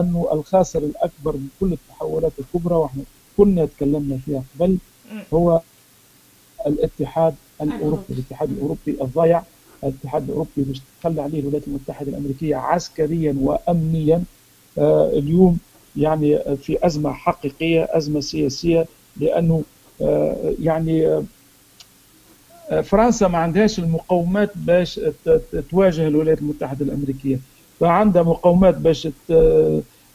انه الخاسر الأكبر من كل التحولات الكبرى وإحنا كنا تكلمنا فيها قبل هو الاتحاد الأوروبي الاتحاد الأوروبي الضايع الاتحاد الأوروبي مش تخلى عليه الولايات المتحدة الأمريكية عسكريا وامنيا. آه اليوم يعني في أزمة حقيقية أزمة سياسية لأنه آه يعني آه فرنسا ما عندهاش المقومات باش تواجه الولايات المتحدة الأمريكية. فعندها مقومات باش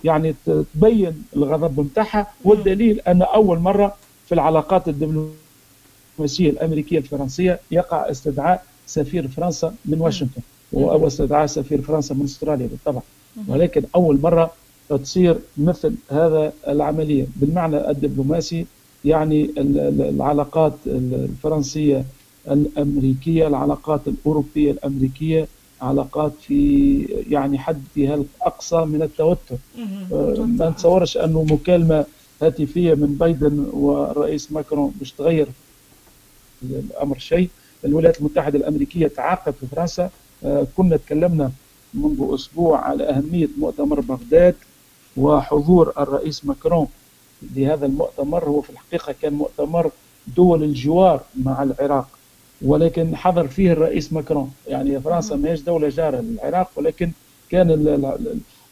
يعني تبين الغضب نتاعها والدليل أن أول مرة في العلاقات الدبلوماسية الأمريكية الفرنسية يقع استدعاء سفير فرنسا من واشنطن. واستدعاء سفير فرنسا من أستراليا بالطبع. ولكن أول مرة تصير مثل هذا العملية. بالمعنى الدبلوماسي يعني العلاقات الفرنسية الأمريكية العلاقات الأوروبية الأمريكية علاقات في يعني حدها الأقصى من التوتر. ما نتصورش أنه مكالمة هاتفية من بايدن والرئيس ماكرون باش تغير الأمر شيء. الولايات المتحدة الأمريكية تعاقب في فرنسا كنا تكلمنا منذ أسبوع على أهمية مؤتمر بغداد وحضور الرئيس ماكرون لهذا المؤتمر. هو في الحقيقة كان مؤتمر دول الجوار مع العراق. ولكن حضر فيه الرئيس ماكرون. يعني فرنسا ما هيش دولة جارة للعراق ولكن كان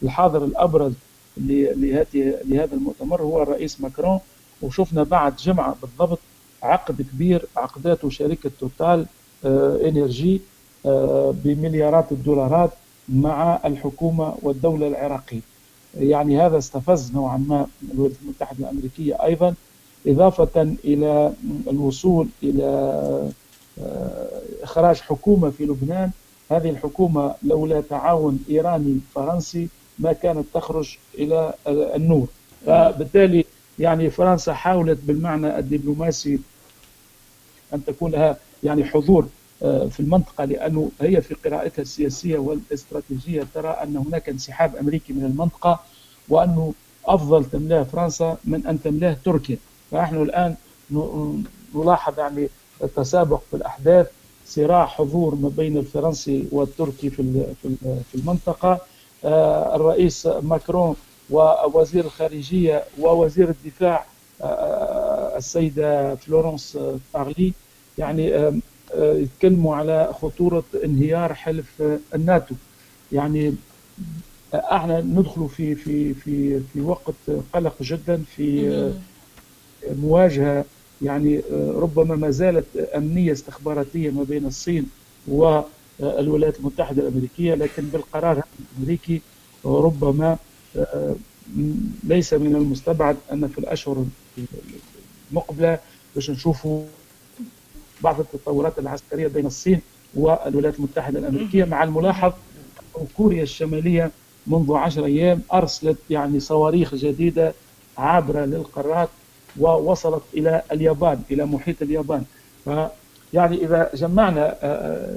الحاضر الأبرز لهذا المؤتمر هو الرئيس ماكرون. وشفنا بعد جمعة بالضبط عقد كبير عقداتو شركة توتال إنرجي بمليارات الدولارات مع الحكومة والدولة العراقية. يعني هذا استفز نوعا ما الولايات المتحدة الأمريكية أيضا إضافة إلى الوصول إلى إخراج حكومة في لبنان. هذه الحكومة لولا تعاون إيراني فرنسي ما كانت تخرج إلى النور. فبالتالي يعني فرنسا حاولت بالمعنى الدبلوماسي أن تكون لها يعني حضور في المنطقة لأنه هي في قراءتها السياسية والاستراتيجية ترى أن هناك انسحاب أمريكي من المنطقة وأنه أفضل تملاه فرنسا من أن تملاه تركيا. فنحن الآن نلاحظ يعني التسابق في الأحداث صراع حضور ما بين الفرنسي والتركي في في المنطقة. الرئيس ماكرون ووزير الخارجية ووزير الدفاع السيدة فلورنس بارلي يعني يتكلموا على خطورة انهيار حلف الناتو. يعني إحنا ندخل في في في في وقت قلق جدا في مواجهة يعني ربما ما زالت أمنية استخباراتية ما بين الصين والولايات المتحدة الأمريكية لكن بالقرار الأمريكي ربما ليس من المستبعد أن في الأشهر المقبلة باش نشوفوا بعض التطورات العسكرية بين الصين والولايات المتحدة الأمريكية. مع الملاحظ أن كوريا الشمالية منذ عشر أيام أرسلت يعني صواريخ جديدة عابرة للقارات ووصلت إلى اليابان إلى محيط اليابان ف يعني إذا جمعنا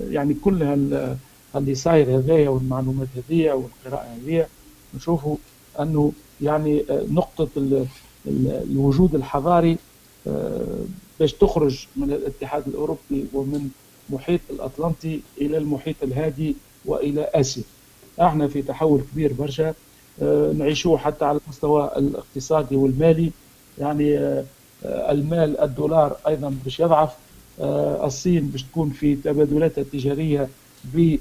يعني كل اللي صاير هذايا والمعلومات هذيا والقراءة هذيا نشوفوا أنه يعني نقطة الوجود الحضاري باش تخرج من الاتحاد الأوروبي ومن محيط الأطلنطي إلى المحيط الهادي وإلى آسيا. إحنا في تحول كبير برشا نعيشوه حتى على المستوى الاقتصادي والمالي يعني المال الدولار أيضا باش يضعف الصين باش تكون في تبادلاتها التجارية ب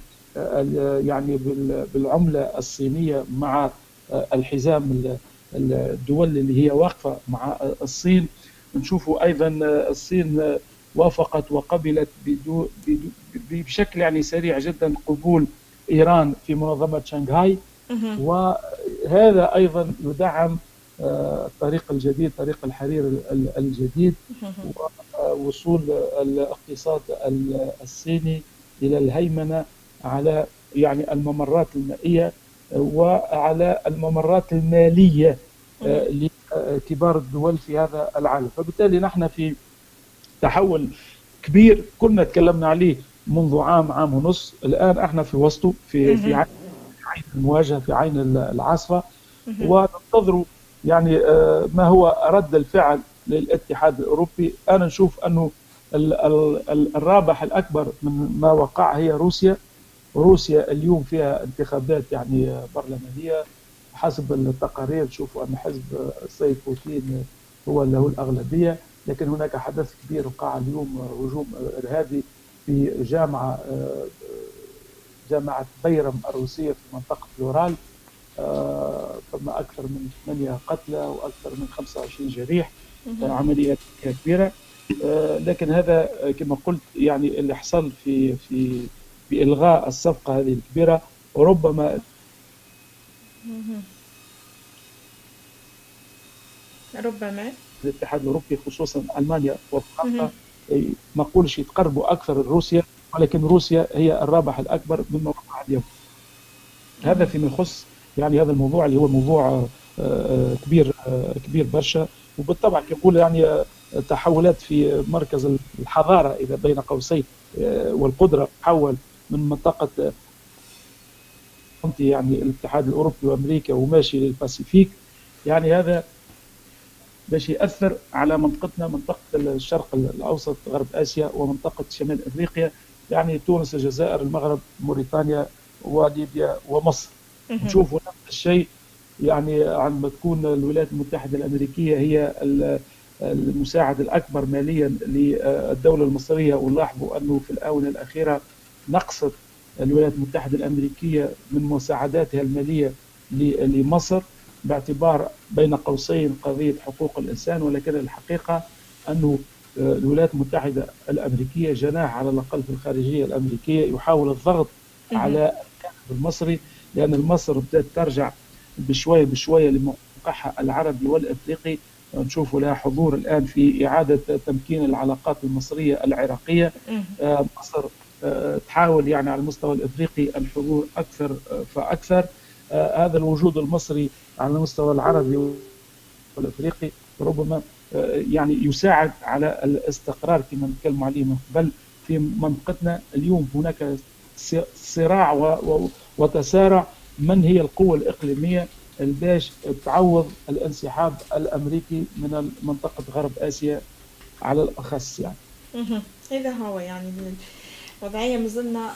يعني بالعملة الصينية مع الحزام الدول اللي هي واقفة مع الصين. نشوفوا أيضا الصين وافقت وقبلت بدو بدو بشكل يعني سريع جدا قبول إيران في منظمة شنغهاي. وهذا أيضا يدعم الطريق الجديد طريق الحرير الجديد ووصول الاقتصاد الصيني إلى الهيمنة على يعني الممرات المائية وعلى الممرات المالية لكبار الدول في هذا العالم. فبالتالي نحن في تحول كبير كنا تكلمنا عليه منذ عام عام ونص. الآن إحنا في وسطه في في عين المواجهة في عين العاصفه وننتظر يعني ما هو رد الفعل للاتحاد الأوروبي؟ أنا نشوف أنه الرابح الأكبر من ما وقع هي روسيا. روسيا اليوم فيها انتخابات يعني برلمانية. حسب التقارير نشوفوا أن حزب السيد بوتين هو له الأغلبية لكن هناك حدث كبير وقع اليوم هجوم إرهابي في جامعة جامعة بيرم الروسية في منطقة لورال. ثم أكثر من ثمانية قتلى وأكثر من 25 جريح. عملية كبيرة. لكن هذا كما قلت يعني اللي حصل في في بإلغاء الصفقة هذه الكبيرة وربما ربما. الاتحاد الأوروبي خصوصا ألمانيا وفرنسا ما نقولش يتقربوا أكثر لروسيا ولكن روسيا هي الرابح الأكبر مما وقع اليوم. هذا فيما يخص يعني هذا الموضوع اللي هو موضوع كبير كبير برشا. وبالطبع يقول يعني تحولات في مركز الحضارة إذا بين قوسين والقدرة تحول من منطقة يعني الاتحاد الأوروبي وأمريكا وماشي للباسيفيك. يعني هذا باش يأثر على منطقتنا منطقة الشرق الأوسط غرب آسيا ومنطقة شمال أفريقيا. يعني تونس الجزائر المغرب موريتانيا وليبيا ومصر. نشوفوا نفس الشيء يعني عندما تكون الولايات المتحدة الأمريكية هي المساعد الأكبر ماليا للدولة المصرية ونلاحظوا أنه في الآونة الأخيرة نقصت الولايات المتحدة الأمريكية من مساعداتها المالية لمصر باعتبار بين قوسين قضية حقوق الإنسان ولكن الحقيقة أنه الولايات المتحدة الأمريكية جناح على الأقل في الخارجية الأمريكية يحاول الضغط على الجانب المصري لأن مصر بدأت ترجع بشوية بشوية لموقعها العربي والإفريقي. نشوف لها حضور الآن في إعادة تمكين العلاقات المصرية العراقية. مصر تحاول يعني على المستوى الإفريقي الحضور أكثر فأكثر. هذا الوجود المصري على المستوى العربي والإفريقي ربما يعني يساعد على الاستقرار كما نتكلم عليه من قبل في منطقتنا. اليوم هناك صراع وتسارع. من هي القوة الإقليمية؟ باش تعوض الانسحاب الأمريكي من منطقة غرب آسيا على الأخص يعني. هذا هو يعني وضعية مازلنا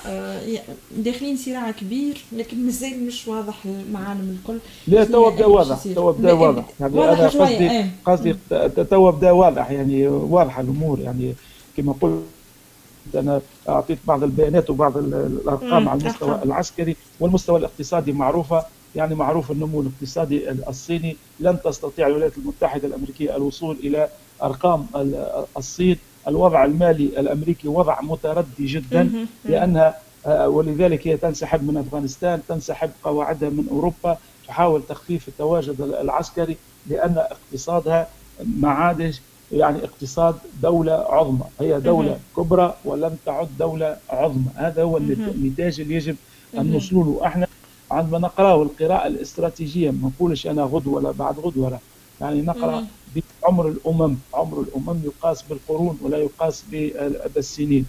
داخلين صراع كبير لكن مازال مش واضح المعالم الكل. لا توا بدا واضح توا بدا واضح. يعني واضح أنا قصدي قصدي توا بدا واضح يعني واضحه الأمور يعني كما قلت أنا أعطيت بعض البيانات وبعض الأرقام على المستوى. العسكري والمستوى الاقتصادي معروفة يعني معروف النمو الاقتصادي الصيني لن تستطيع الولايات المتحدة الأمريكية الوصول إلى أرقام ال- الصين الوضع المالي الأمريكي وضع متردي جدا. لانها آه، ولذلك هي تنسحب من أفغانستان تنسحب قواعدها من أوروبا تحاول تخفيف التواجد العسكري لأن اقتصادها ما عادش يعني اقتصاد دولة عظمى هي دولة مهم. كبرى ولم تعد دولة عظمى هذا هو. النتاج اللي يجب أن. نوصلوا له إحنا عندما نقرأه القراءة الاستراتيجية ما نقولش أنا غدوة ولا بعد غدوة لا يعني نقرأ. بعمر الأمم عمر الأمم يقاس بالقرون ولا يقاس بالسنين